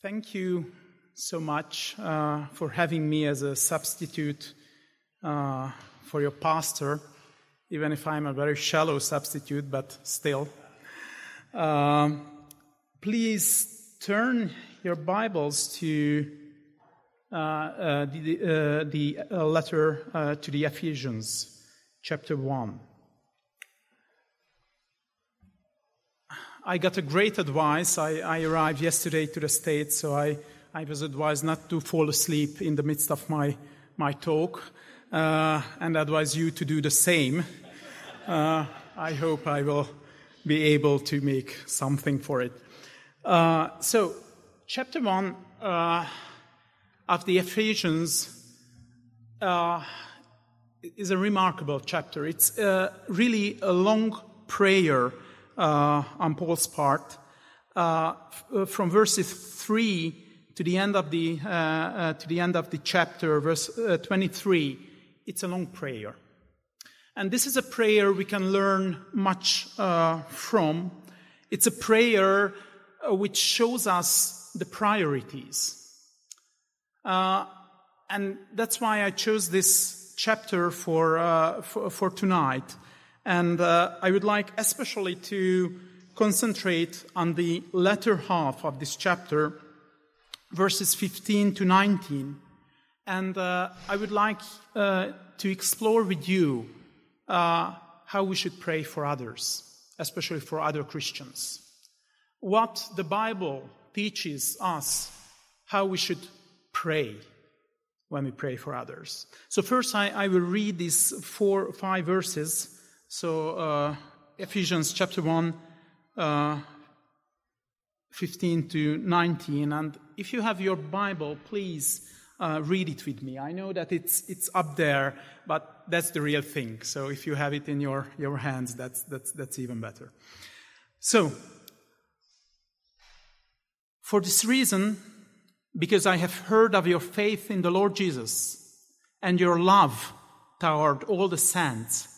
Thank you so much uh, for having me as a substitute uh, for your pastor, even if I'm a very shallow substitute, but still. Um, please turn your Bibles to uh, uh the, uh, the uh, letter to the Ephesians, chapter 1. I got a great advice. I, I, arrived yesterday to the States, so I, I, was advised not to fall asleep in the midst of my, my talk, uh, and advise you to do the same. Uh, I hope I will be able to make something for it. Uh, so, chapter 1 uh, of the Ephesians uh, is a remarkable chapter. It's uh, really a long prayer on Paul's part. Uh, uh, from verses 3 to the end of the, uh, uh to the, end of the chapter, verse uh, 23, it's a long prayer. And this is a prayer we can learn much from. It's a prayer which shows us the priorities. and that's why I chose this chapter for, for, for tonight. And uh, I would like especially to concentrate on the latter half of this chapter, verses 15 to 19. And uh, I would like uh, to explore with you uh, how we should pray for others, especially for other Christians. What the Bible teaches us how we should pray when we pray for others. So, first, I, I will read these four, five verses so, uh, Ephesians chapter 1, uh, 15 to 19. And if you have your Bible, please uh, read it with me. I know that it's, it's up there, but that's the real thing. So, if you have it in your, your hands, that's, that's, that's even better. So, for this reason, because I have heard of your faith in the Lord Jesus and your love toward all the saints,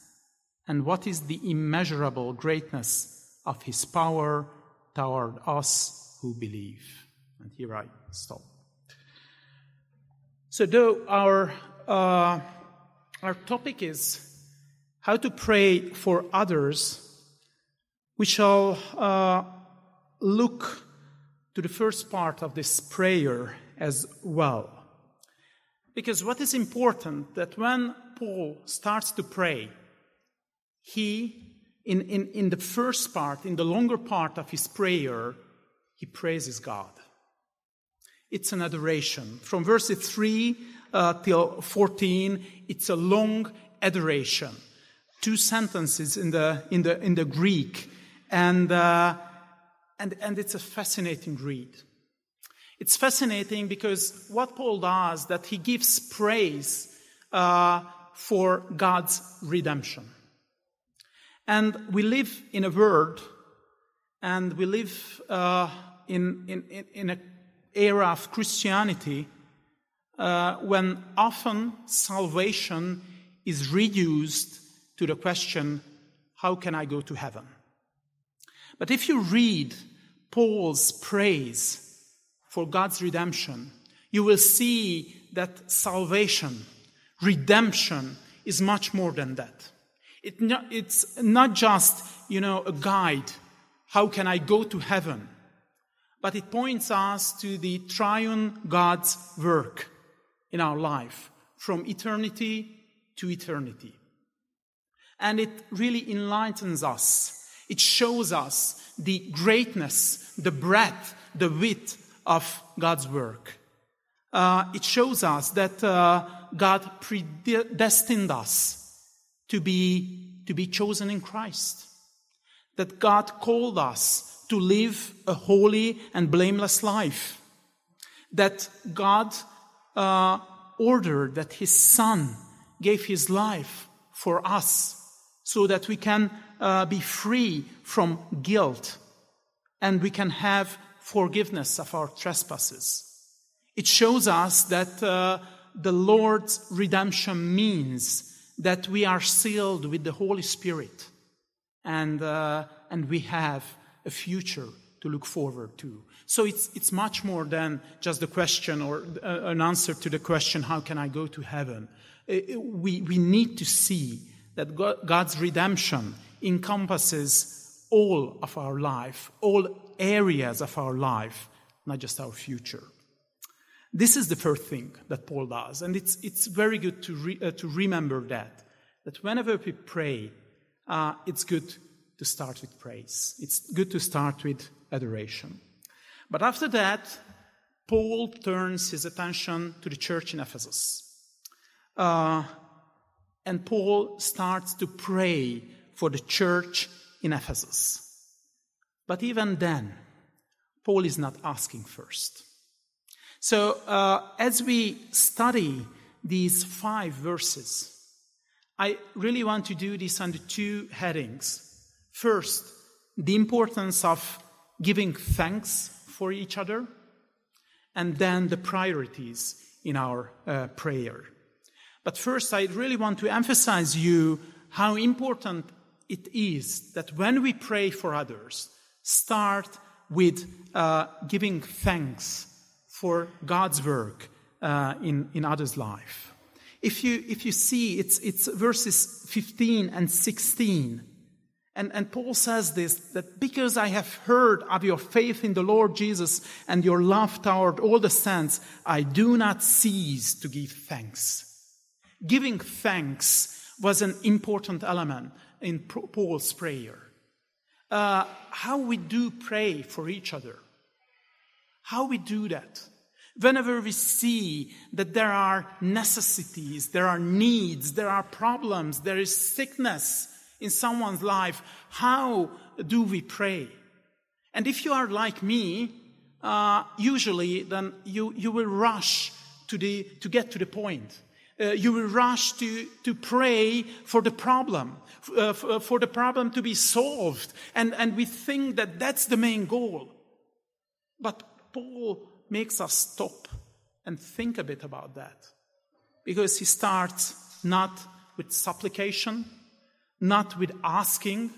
and what is the immeasurable greatness of his power toward us who believe. And here I stop. So, though our, uh, our topic is how to pray for others, we shall uh, look to the first part of this prayer as well. Because what is important that when Paul starts to pray, he, in, in, in the first part, in the longer part of his prayer, he praises God. It's an adoration. From verse 3 uh, till 14, it's a long adoration. Two sentences in the, in the, in the Greek, and, uh, and, and it's a fascinating read. It's fascinating because what Paul does, that he gives praise uh, for God's redemption. And we live in a world, and we live uh, in, in, in an era of Christianity uh, when often salvation is reduced to the question, how can I go to heaven? But if you read Paul's praise for God's redemption, you will see that salvation, redemption, is much more than that. It it's not just, you know, a guide. How can I go to heaven? But it points us to the triune God's work in our life from eternity to eternity. And it really enlightens us. It shows us the greatness, the breadth, the width of God's work. Uh, it shows us that uh, God predestined us to be, to be chosen in Christ. That God called us to live a holy and blameless life. that God uh, ordered that His Son gave His life for us so that we can uh, be free from guilt and we can have forgiveness of our trespasses. It shows us that uh, the Lord's redemption means that we are sealed with the Holy Spirit and, uh, and we have a future to look forward to. So it's, it's much more than just the question or uh, an answer to the question, how can I go to heaven? Uh, we, we need to see that God's redemption encompasses all of our life, all areas of our life, not just our future. This is the first thing that Paul does, and it's, it's very good to, re, uh, to remember that. That whenever we pray, uh, it's good to start with praise. It's good to start with adoration. But after that, Paul turns his attention to the church in Ephesus. Uh, and Paul starts to pray for the church in Ephesus. But even then, Paul is not asking first. So, uh, as we study these five verses, I really want to do this under two headings. First, the importance of giving thanks for each other, and then the priorities in our uh, prayer. But first, I really want to emphasize you how important it is that when we pray for others, start with uh, giving thanks for God's work uh, in, in others' life. If you, if you see, it's, it's verses 15 and 16. And, and Paul says this that because I have heard of your faith in the Lord Jesus and your love toward all the saints, I do not cease to give thanks. Giving thanks was an important element in Paul's prayer. Uh, how we do pray for each other. How we do that. Whenever we see that there are necessities, there are needs, there are problems, there is sickness in someone's life, how do we pray? And if you are like me, uh, usually then you, you will rush to, the, to get to the point uh, you will rush to, to pray for the problem, uh, uh, for the problem to be solved. And, and we think that that's the main goal. But Paul makes us stop and think a bit about that. Because he starts not with supplication, not with asking,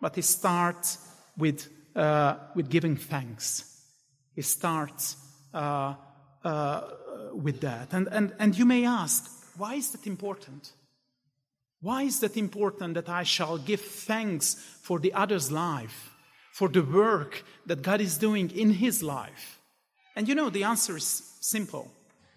but he starts with, uh, with giving thanks. He starts uh, uh, with that. And, and, and you may ask, why is that important? Why is that important that I shall give thanks for the other's life, for the work that God is doing in his life? And you know, the answer is simple,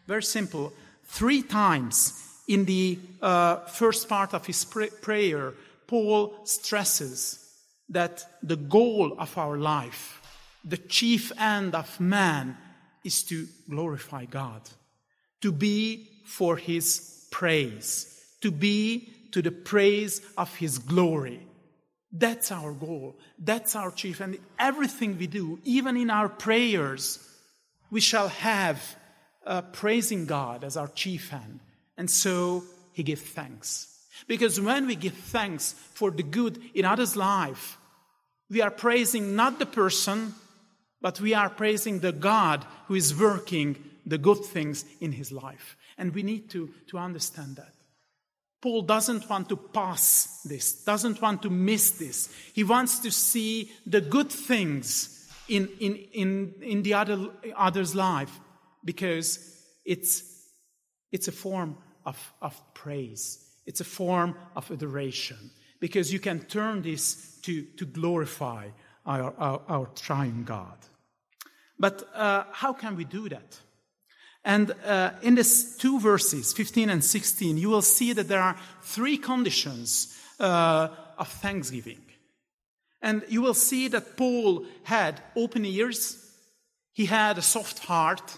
very simple. Three times in the uh, first part of his pr- prayer, Paul stresses that the goal of our life, the chief end of man, is to glorify God to be for his praise, to be to the praise of his glory. That's our goal. That's our chief. And everything we do, even in our prayers, we shall have uh, praising God as our chief end. And so he gives thanks. Because when we give thanks for the good in others' life, we are praising not the person, but we are praising the God who is working the good things in his life. And we need to, to understand that. Paul doesn't want to pass this, doesn't want to miss this. He wants to see the good things in, in, in, in the other, other's life because it's, it's a form of, of praise, it's a form of adoration. Because you can turn this to, to glorify our, our, our triune God. But uh, how can we do that? And uh, in these two verses, 15 and 16, you will see that there are three conditions uh, of thanksgiving. And you will see that Paul had open ears, he had a soft heart,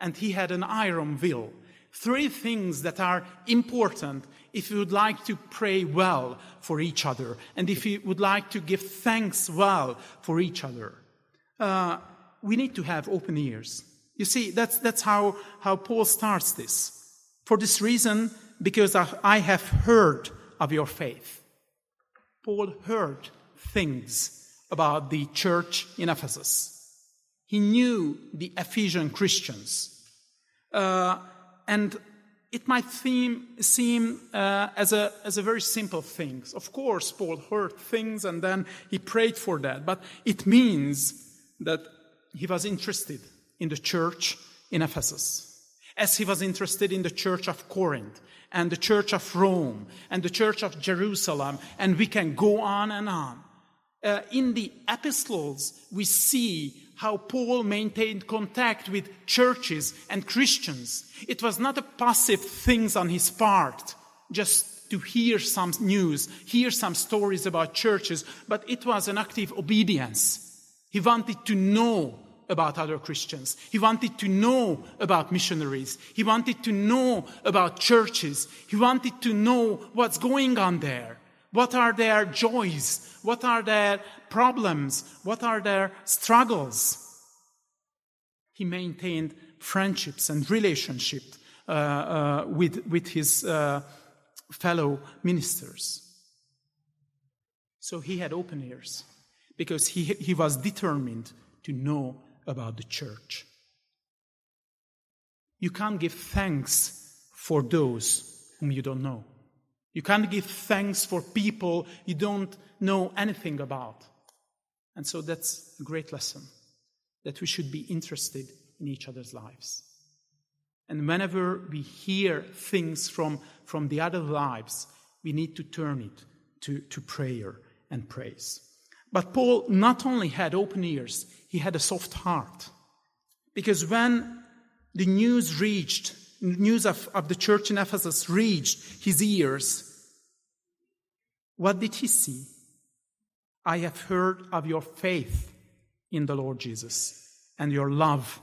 and he had an iron will. Three things that are important if you would like to pray well for each other and if you would like to give thanks well for each other. Uh, we need to have open ears. You see, that's, that's how, how Paul starts this. For this reason, because I have heard of your faith. Paul heard things about the church in Ephesus. He knew the Ephesian Christians. Uh, and it might seem, seem uh, as, a, as a very simple thing. Of course, Paul heard things and then he prayed for that, but it means that he was interested in the church in Ephesus, as he was interested in the church of Corinth and the church of Rome and the church of Jerusalem, and we can go on and on. Uh, in the epistles, we see how Paul maintained contact with churches and Christians. It was not a passive thing on his part, just to hear some news, hear some stories about churches, but it was an active obedience. He wanted to know about other Christians. He wanted to know about missionaries. He wanted to know about churches. He wanted to know what's going on there. What are their joys? What are their problems? What are their struggles? He maintained friendships and relationships uh, uh, with, with his uh, fellow ministers. So he had open ears because he, he was determined to know about the church. You can't give thanks for those whom you don't know. You can't give thanks for people you don't know anything about. And so that's a great lesson that we should be interested in each other's lives. And whenever we hear things from, from the other lives, we need to turn it to, to prayer and praise. But Paul not only had open ears, he had a soft heart. Because when the news reached news of, of the church in Ephesus reached his ears, what did he see? I have heard of your faith in the Lord Jesus and your love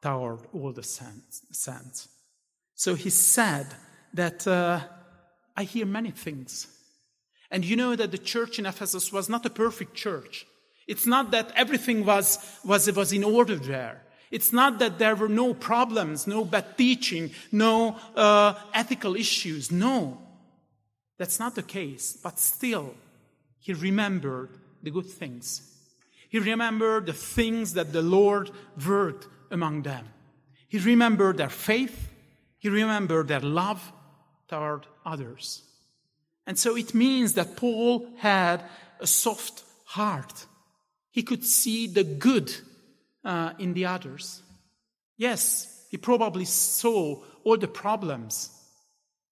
toward all the saints. So he said that uh, I hear many things. And you know that the church in Ephesus was not a perfect church. It's not that everything was, was, was in order there. It's not that there were no problems, no bad teaching, no uh, ethical issues. No, that's not the case. But still, he remembered the good things. He remembered the things that the Lord worked among them. He remembered their faith. He remembered their love toward others. And so it means that Paul had a soft heart. He could see the good uh, in the others. Yes, he probably saw all the problems,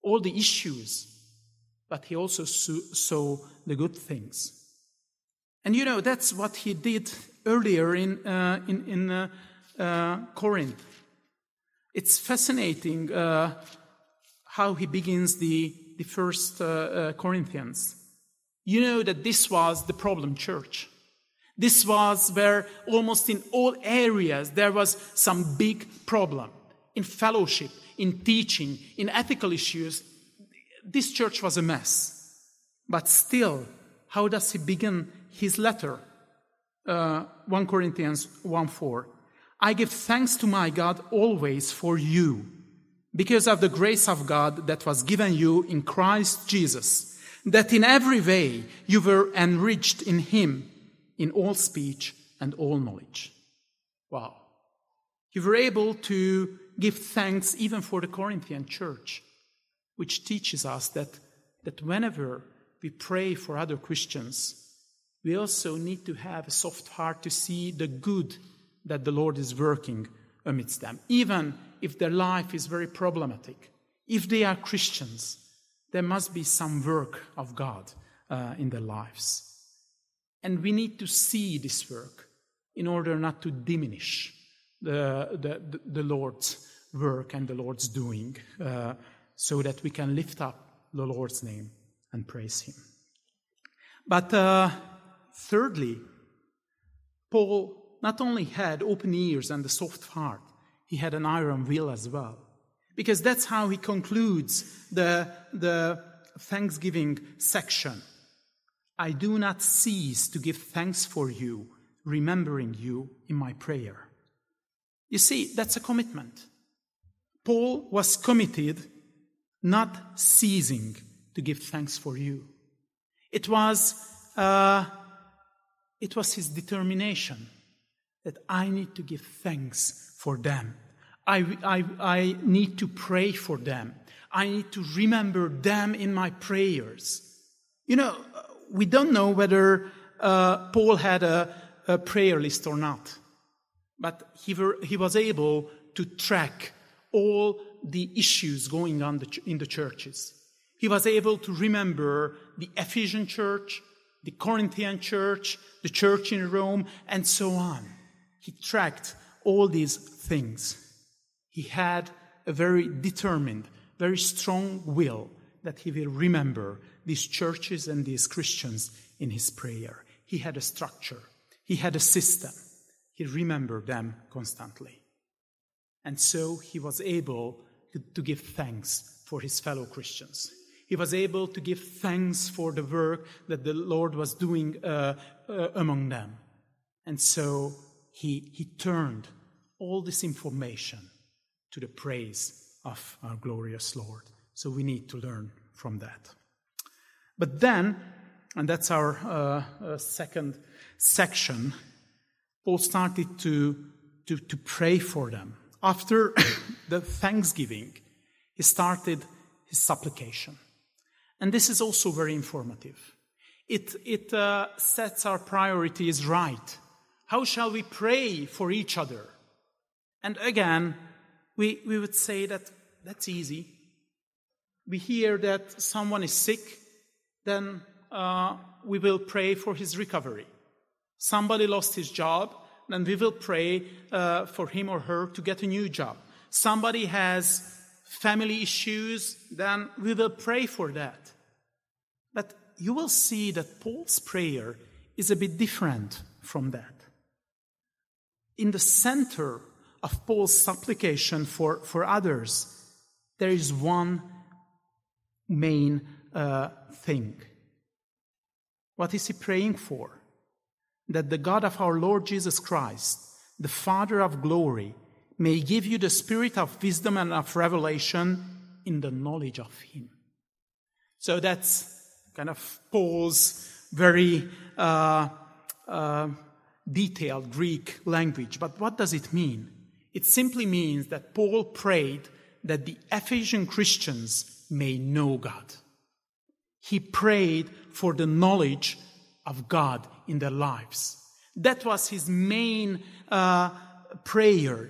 all the issues, but he also saw the good things. And you know, that's what he did earlier in, uh, in, in uh, uh, Corinth. It's fascinating uh, how he begins the, the first uh, Corinthians. You know that this was the problem church. This was where almost in all areas there was some big problem. In fellowship, in teaching, in ethical issues, this church was a mess. But still, how does he begin his letter? Uh, 1 Corinthians 1 4. I give thanks to my God always for you, because of the grace of God that was given you in Christ Jesus, that in every way you were enriched in him in all speech and all knowledge. Wow. You were able to give thanks even for the Corinthian church, which teaches us that, that whenever we pray for other Christians, we also need to have a soft heart to see the good that the Lord is working amidst them, even if their life is very problematic. If they are Christians, there must be some work of God uh, in their lives. And we need to see this work in order not to diminish the, the, the Lord's work and the Lord's doing, uh, so that we can lift up the Lord's name and praise Him. But uh, thirdly, Paul not only had open ears and a soft heart, he had an iron will as well. Because that's how he concludes the, the Thanksgiving section. I do not cease to give thanks for you, remembering you in my prayer. You see, that's a commitment. Paul was committed, not ceasing to give thanks for you. It was, uh, it was his determination that I need to give thanks for them. I, I, I need to pray for them. I need to remember them in my prayers. You know, we don't know whether uh, Paul had a, a, prayer list or not, but he, he was able to track all the issues going on in the churches. He was able to remember the Ephesian church, the Corinthian church, the church in Rome, and so on. He tracked all these things. He had a very determined, very strong will that he will remember these churches and these Christians in his prayer. He had a structure, he had a system. He remembered them constantly. And so he was able to give thanks for his fellow Christians. He was able to give thanks for the work that the Lord was doing uh, uh, among them. And so he, he turned all this information to the praise of our glorious Lord. So we need to learn from that. But then, and that's our uh, uh, second section, Paul started to, to, to pray for them. After the thanksgiving, he started his supplication. And this is also very informative. It, it uh, sets our priorities right. How shall we pray for each other? And again, we, we would say that that's easy. We hear that someone is sick, then uh, we will pray for his recovery. Somebody lost his job, then we will pray uh, for him or her to get a new job. Somebody has family issues, then we will pray for that. But you will see that Paul's prayer is a bit different from that. In the center of Paul's supplication for, for others, there is one main uh, thing. What is he praying for? That the God of our Lord Jesus Christ, the Father of glory, may give you the spirit of wisdom and of revelation in the knowledge of Him. So that's kind of Paul's very uh, uh, detailed Greek language. But what does it mean? It simply means that Paul prayed that the Ephesian Christians may know God. He prayed for the knowledge of God in their lives. That was his main uh, prayer,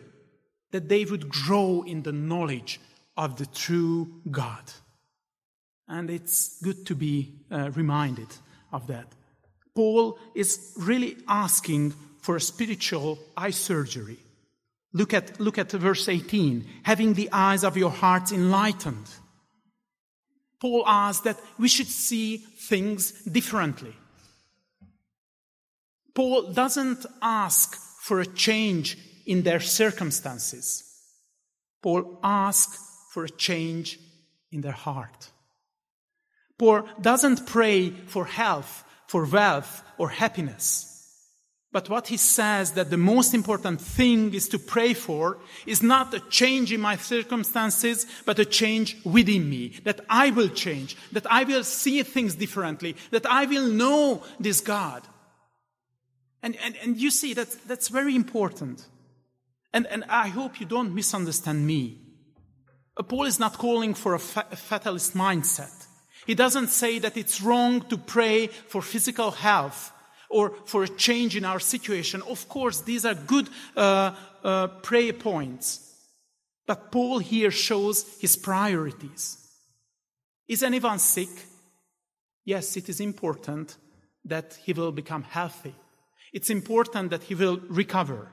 that they would grow in the knowledge of the true God. And it's good to be uh, reminded of that. Paul is really asking for a spiritual eye surgery Look at, look at verse 18. Having the eyes of your hearts enlightened. Paul asks that we should see things differently. Paul doesn't ask for a change in their circumstances. Paul asks for a change in their heart. Paul doesn't pray for health, for wealth, or happiness. But what he says that the most important thing is to pray for is not a change in my circumstances, but a change within me. That I will change, that I will see things differently, that I will know this God. And, and, and you see, that, that's very important. And, and I hope you don't misunderstand me. Uh, Paul is not calling for a, fa- a fatalist mindset. He doesn't say that it's wrong to pray for physical health or for a change in our situation. Of course, these are good uh, uh, prayer points. But Paul here shows his priorities. Is anyone sick? Yes, it is important that he will become healthy. It's important that he will recover.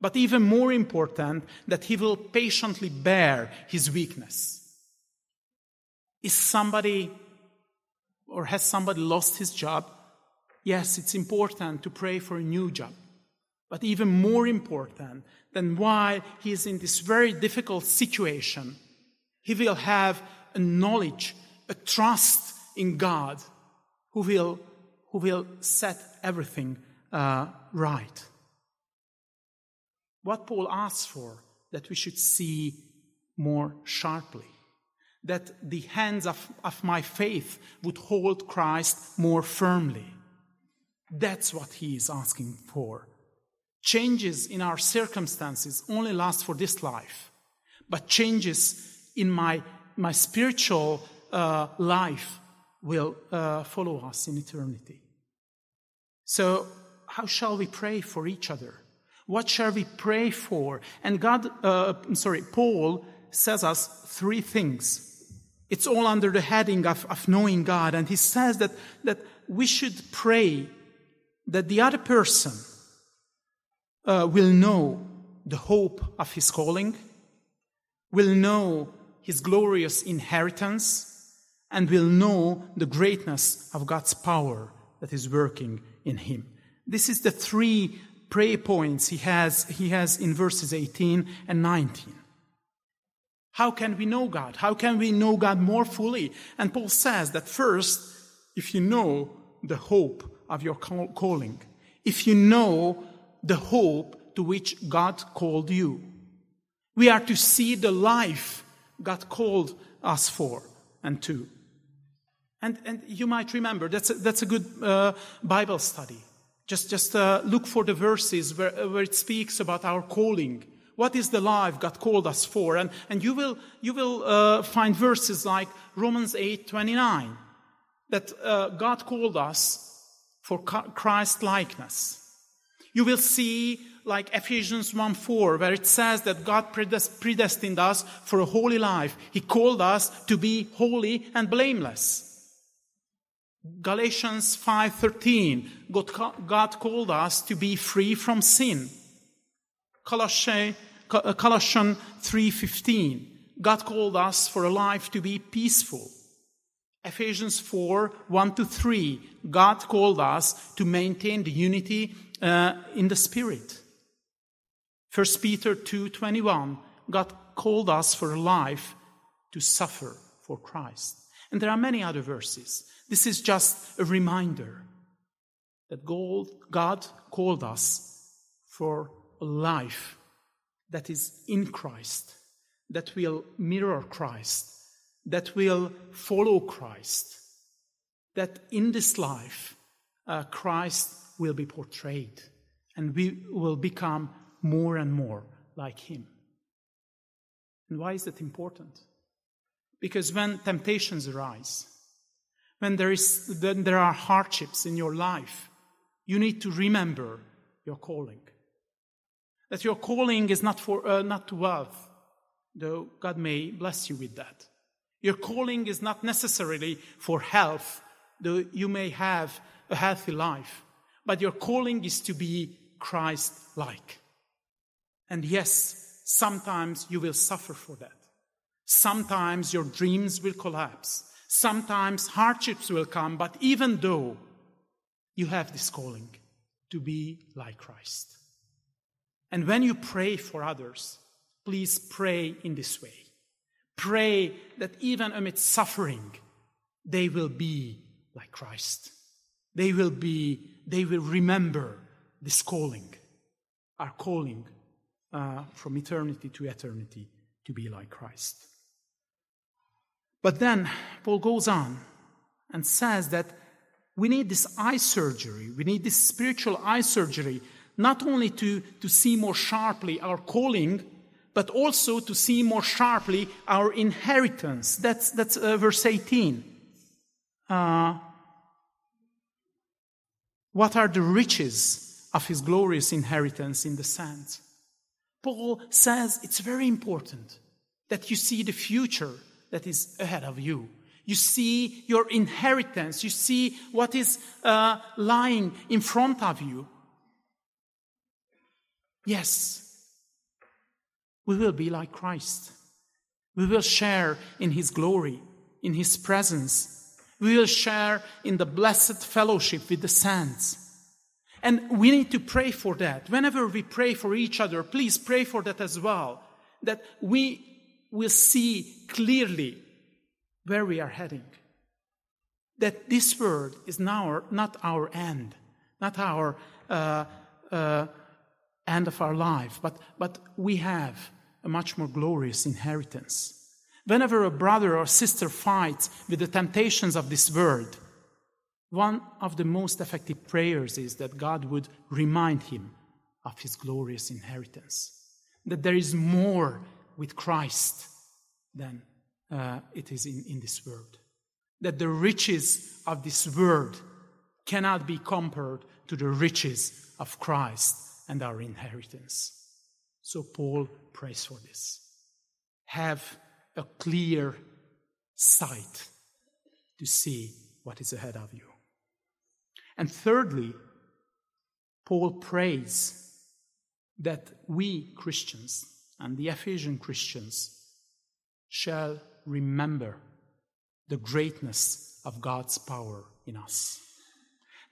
But even more important, that he will patiently bear his weakness. Is somebody or has somebody lost his job? Yes, it's important to pray for a new job. But even more important than while he is in this very difficult situation, he will have a knowledge, a trust in God who will, who will set everything uh, right. what Paul asks for, that we should see more sharply. That the hands of, of my faith would hold Christ more firmly. That's what he is asking for. Changes in our circumstances only last for this life, but changes in my, my spiritual uh, life will uh, follow us in eternity. So, how shall we pray for each other? What shall we pray for? And God, uh, sorry, Paul says us three things. It's all under the heading of, of knowing God. And he says that, that we should pray that the other person uh, will know the hope of his calling, will know his glorious inheritance, and will know the greatness of God's power that is working in him. This is the three prayer points he has, he has in verses 18 and 19. How can we know God? How can we know God more fully? And Paul says that first, if you know the hope of your calling, if you know the hope to which God called you, we are to see the life God called us for and to. And, and you might remember, that's a, that's a good uh, Bible study. Just, just uh, look for the verses where, where it speaks about our calling. What is the life God called us for? And, and you will, you will uh, find verses like Romans 8 29, that uh, God called us for Christ likeness. You will see like Ephesians 1 4, where it says that God predestined us for a holy life. He called us to be holy and blameless. Galatians 5:13 God called us to be free from sin. Colossians 3:15 God called us for a life to be peaceful. Ephesians 4 1 to 3 God called us to maintain the unity uh, in the spirit. 1 Peter 2:21 God called us for a life to suffer for Christ. And there are many other verses. This is just a reminder that God called us for a life that is in Christ, that will mirror Christ, that will follow Christ, that in this life uh, Christ will be portrayed and we will become more and more like Him. And why is that important? Because when temptations arise, when there, is, when there are hardships in your life, you need to remember your calling. That your calling is not, for, uh, not to wealth, though God may bless you with that. Your calling is not necessarily for health, though you may have a healthy life. But your calling is to be Christ like. And yes, sometimes you will suffer for that. Sometimes your dreams will collapse. Sometimes hardships will come, but even though you have this calling to be like Christ. And when you pray for others, please pray in this way. Pray that even amid suffering, they will be like Christ. They will be, they will remember this calling, our calling uh, from eternity to eternity to be like Christ. But then Paul goes on and says that we need this eye surgery, we need this spiritual eye surgery, not only to, to see more sharply our calling, but also to see more sharply our inheritance. That's, that's uh, verse 18. Uh, what are the riches of his glorious inheritance in the saints? Paul says it's very important that you see the future that is ahead of you. You see your inheritance. You see what is uh, lying in front of you. Yes, we will be like Christ. We will share in His glory, in His presence. We will share in the blessed fellowship with the saints. And we need to pray for that. Whenever we pray for each other, please pray for that as well. That we will see clearly where we are heading. That this world is now not our end, not our uh, uh, end of our life, but, but we have a much more glorious inheritance. Whenever a brother or sister fights with the temptations of this world, one of the most effective prayers is that God would remind him of his glorious inheritance, that there is more with Christ than uh, it is in, in this world, that the riches of this world cannot be compared to the riches of Christ and our inheritance. So Paul prays for this. Have a clear sight to see what is ahead of you. And thirdly, Paul prays that we Christians and the Ephesian Christians shall remember the greatness of God's power in us.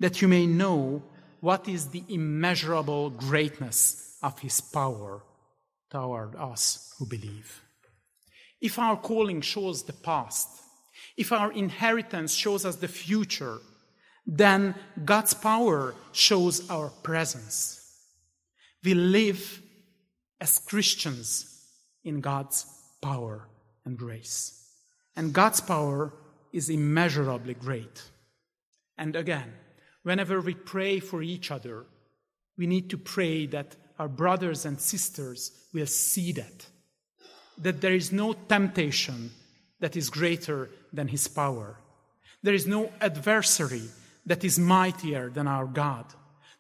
That you may know what is the immeasurable greatness of his power toward us who believe. If our calling shows the past, if our inheritance shows us the future, then God's power shows our presence. We live as Christians in God's power and grace. And God's power is immeasurably great. And again, whenever we pray for each other, we need to pray that our brothers and sisters will see that. That there is no temptation that is greater than his power. There is no adversary that is mightier than our God.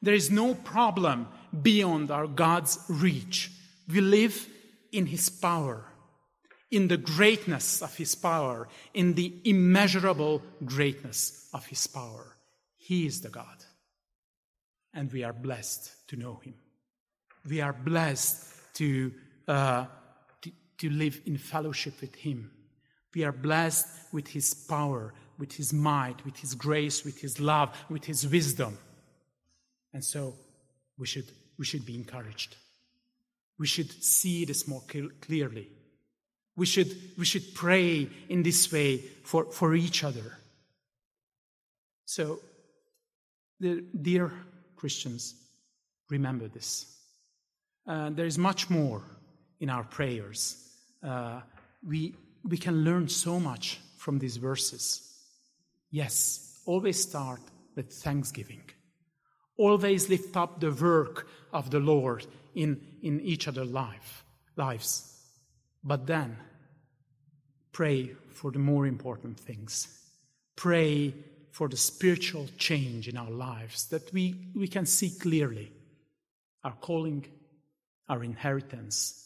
There is no problem beyond our God's reach. We live in his power, in the greatness of his power, in the immeasurable greatness of his power. He is the God. And we are blessed to know him. We are blessed to, uh, to, to live in fellowship with him. We are blessed with his power, with his might, with his grace, with his love, with his wisdom. And so we should, we should be encouraged. We should see this more clearly. We should, we should pray in this way for, for each other. So, dear Christians, remember this. Uh, there is much more in our prayers. Uh, we, we can learn so much from these verses. Yes, always start with thanksgiving. Always lift up the work of the Lord in, in each other's life, lives. But then, pray for the more important things. Pray for the spiritual change in our lives that we, we can see clearly our calling, our inheritance,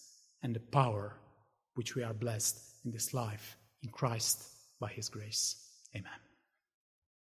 and the power which we are blessed in this life in Christ by His grace. Amen.